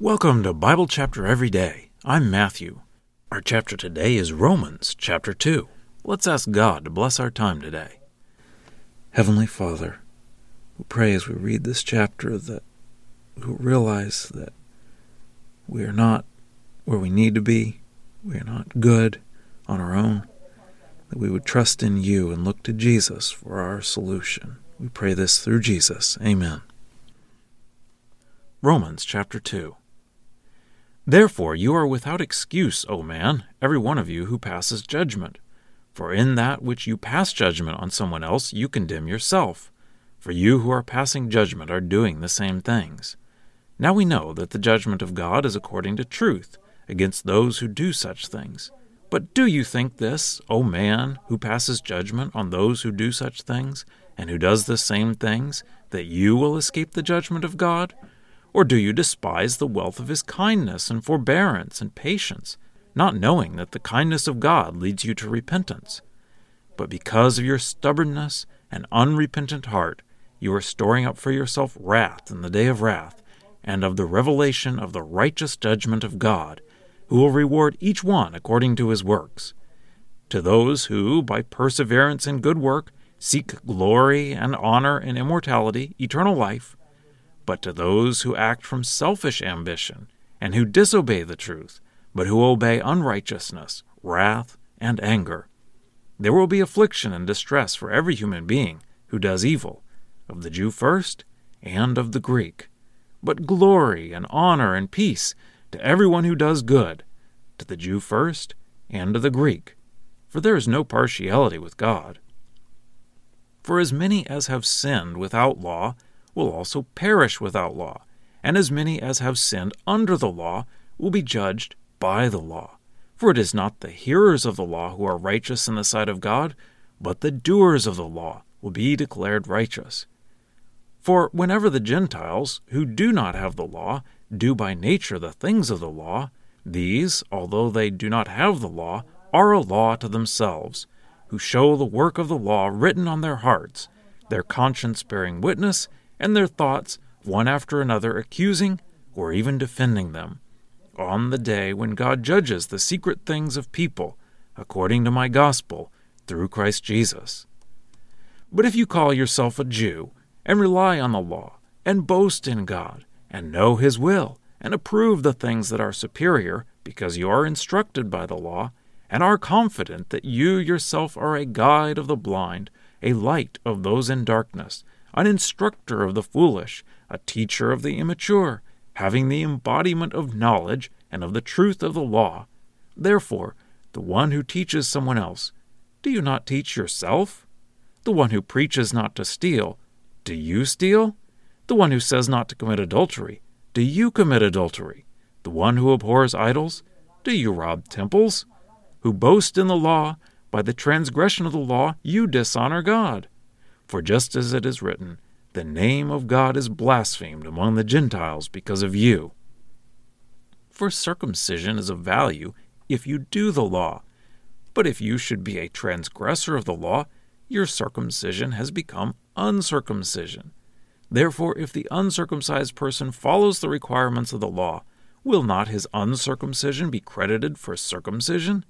Welcome to Bible Chapter Every Day. I'm Matthew. Our chapter today is Romans chapter 2. Let's ask God to bless our time today. Heavenly Father, we pray as we read this chapter that we realize that we are not where we need to be, we are not good on our own, that we would trust in you and look to Jesus for our solution. We pray this through Jesus. Amen. Romans chapter 2. Therefore you are without excuse, O man, every one of you who passes judgment. For in that which you pass judgment on someone else, you condemn yourself. For you who are passing judgment are doing the same things. Now we know that the judgment of God is according to truth against those who do such things. But do you think this, O man, who passes judgment on those who do such things, and who does the same things, that you will escape the judgment of God? Or do you despise the wealth of his kindness and forbearance and patience, not knowing that the kindness of God leads you to repentance? But because of your stubbornness and unrepentant heart, you are storing up for yourself wrath in the day of wrath, and of the revelation of the righteous judgment of God, who will reward each one according to his works. To those who, by perseverance in good work, seek glory and honor and immortality, eternal life, but to those who act from selfish ambition, and who disobey the truth, but who obey unrighteousness, wrath, and anger. There will be affliction and distress for every human being who does evil, of the Jew first, and of the Greek. But glory and honor and peace to everyone who does good, to the Jew first, and to the Greek. For there is no partiality with God. For as many as have sinned without law, will also perish without law, and as many as have sinned under the law will be judged by the law. For it is not the hearers of the law who are righteous in the sight of God, but the doers of the law will be declared righteous. For whenever the Gentiles, who do not have the law, do by nature the things of the law, these, although they do not have the law, are a law to themselves, who show the work of the law written on their hearts, their conscience bearing witness, and their thoughts, one after another, accusing or even defending them, on the day when God judges the secret things of people, according to my gospel, through Christ Jesus. But if you call yourself a Jew, and rely on the law, and boast in God, and know His will, and approve the things that are superior, because you are instructed by the law, and are confident that you yourself are a guide of the blind, a light of those in darkness, an instructor of the foolish, a teacher of the immature, having the embodiment of knowledge and of the truth of the law. Therefore, the one who teaches someone else, do you not teach yourself? The one who preaches not to steal, do you steal? The one who says not to commit adultery, do you commit adultery? The one who abhors idols, do you rob temples? Who boast in the law, by the transgression of the law you dishonor God. For just as it is written, the name of God is blasphemed among the Gentiles because of you. For circumcision is of value if you do the law. But if you should be a transgressor of the law, your circumcision has become uncircumcision. Therefore, if the uncircumcised person follows the requirements of the law, will not his uncircumcision be credited for circumcision?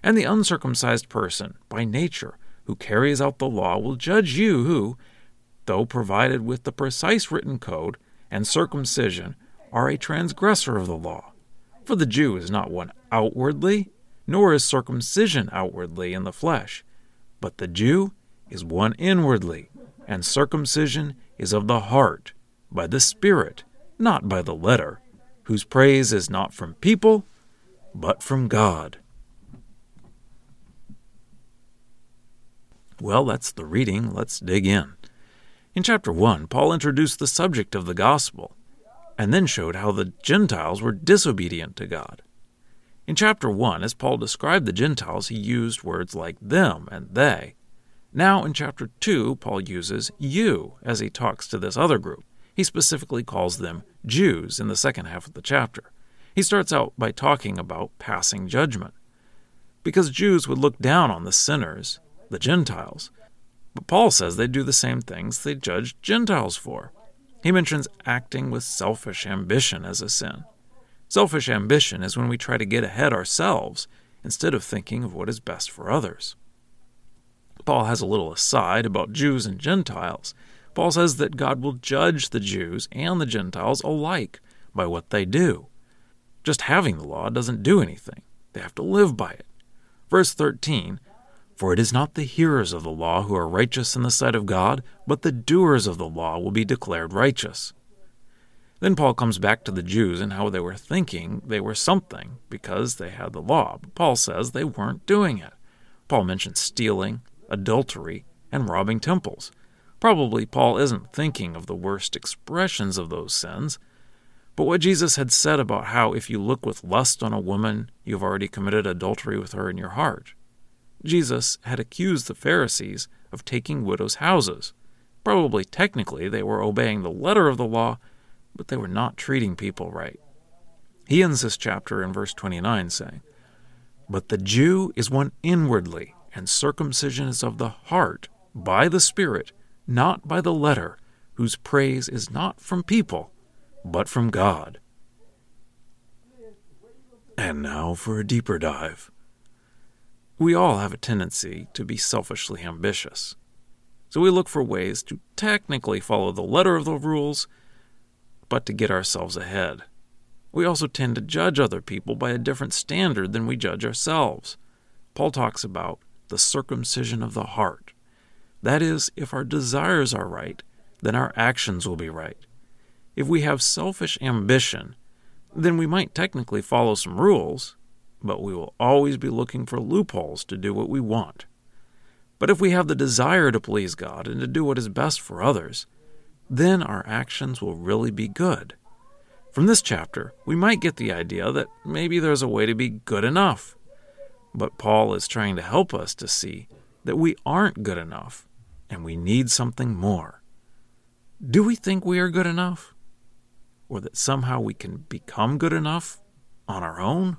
And the uncircumcised person, by nature, who carries out the law will judge you who, though provided with the precise written code and circumcision, are a transgressor of the law. For the Jew is not one outwardly, nor is circumcision outwardly in the flesh, but the Jew is one inwardly, and circumcision is of the heart, by the Spirit, not by the letter, whose praise is not from people, but from God. Well, that's the reading. Let's dig in. In chapter 1, Paul introduced the subject of the gospel and then showed how the Gentiles were disobedient to God. In chapter 1, as Paul described the Gentiles, he used words like them and they. Now, in chapter 2, Paul uses you as he talks to this other group. He specifically calls them Jews in the second half of the chapter. He starts out by talking about passing judgment. Because Jews would look down on the sinners the Gentiles. But Paul says they do the same things they judge Gentiles for. He mentions acting with selfish ambition as a sin. Selfish ambition is when we try to get ahead ourselves instead of thinking of what is best for others. Paul has a little aside about Jews and Gentiles. Paul says that God will judge the Jews and the Gentiles alike by what they do. Just having the law doesn't do anything, they have to live by it. Verse 13 For it is not the hearers of the law who are righteous in the sight of God, but the doers of the law will be declared righteous. Then Paul comes back to the Jews and how they were thinking they were something because they had the law. But Paul says they weren't doing it. Paul mentions stealing, adultery, and robbing temples. Probably Paul isn't thinking of the worst expressions of those sins, but what Jesus had said about how if you look with lust on a woman, you've already committed adultery with her in your heart. Jesus had accused the Pharisees of taking widows' houses. Probably technically they were obeying the letter of the law, but they were not treating people right. He ends this chapter in verse 29 saying, But the Jew is one inwardly, and circumcision is of the heart, by the Spirit, not by the letter, whose praise is not from people, but from God. And now for a deeper dive. We all have a tendency to be selfishly ambitious. So we look for ways to technically follow the letter of the rules, but to get ourselves ahead. We also tend to judge other people by a different standard than we judge ourselves. Paul talks about the circumcision of the heart. That is, if our desires are right, then our actions will be right. If we have selfish ambition, then we might technically follow some rules, but we will always be looking for loopholes to do what we want. But if we have the desire to please God and to do what is best for others, then our actions will really be good. From this chapter, we might get the idea that maybe there's a way to be good enough. But Paul is trying to help us to see that we aren't good enough and we need something more. Do we think we are good enough? Or that somehow we can become good enough on our own?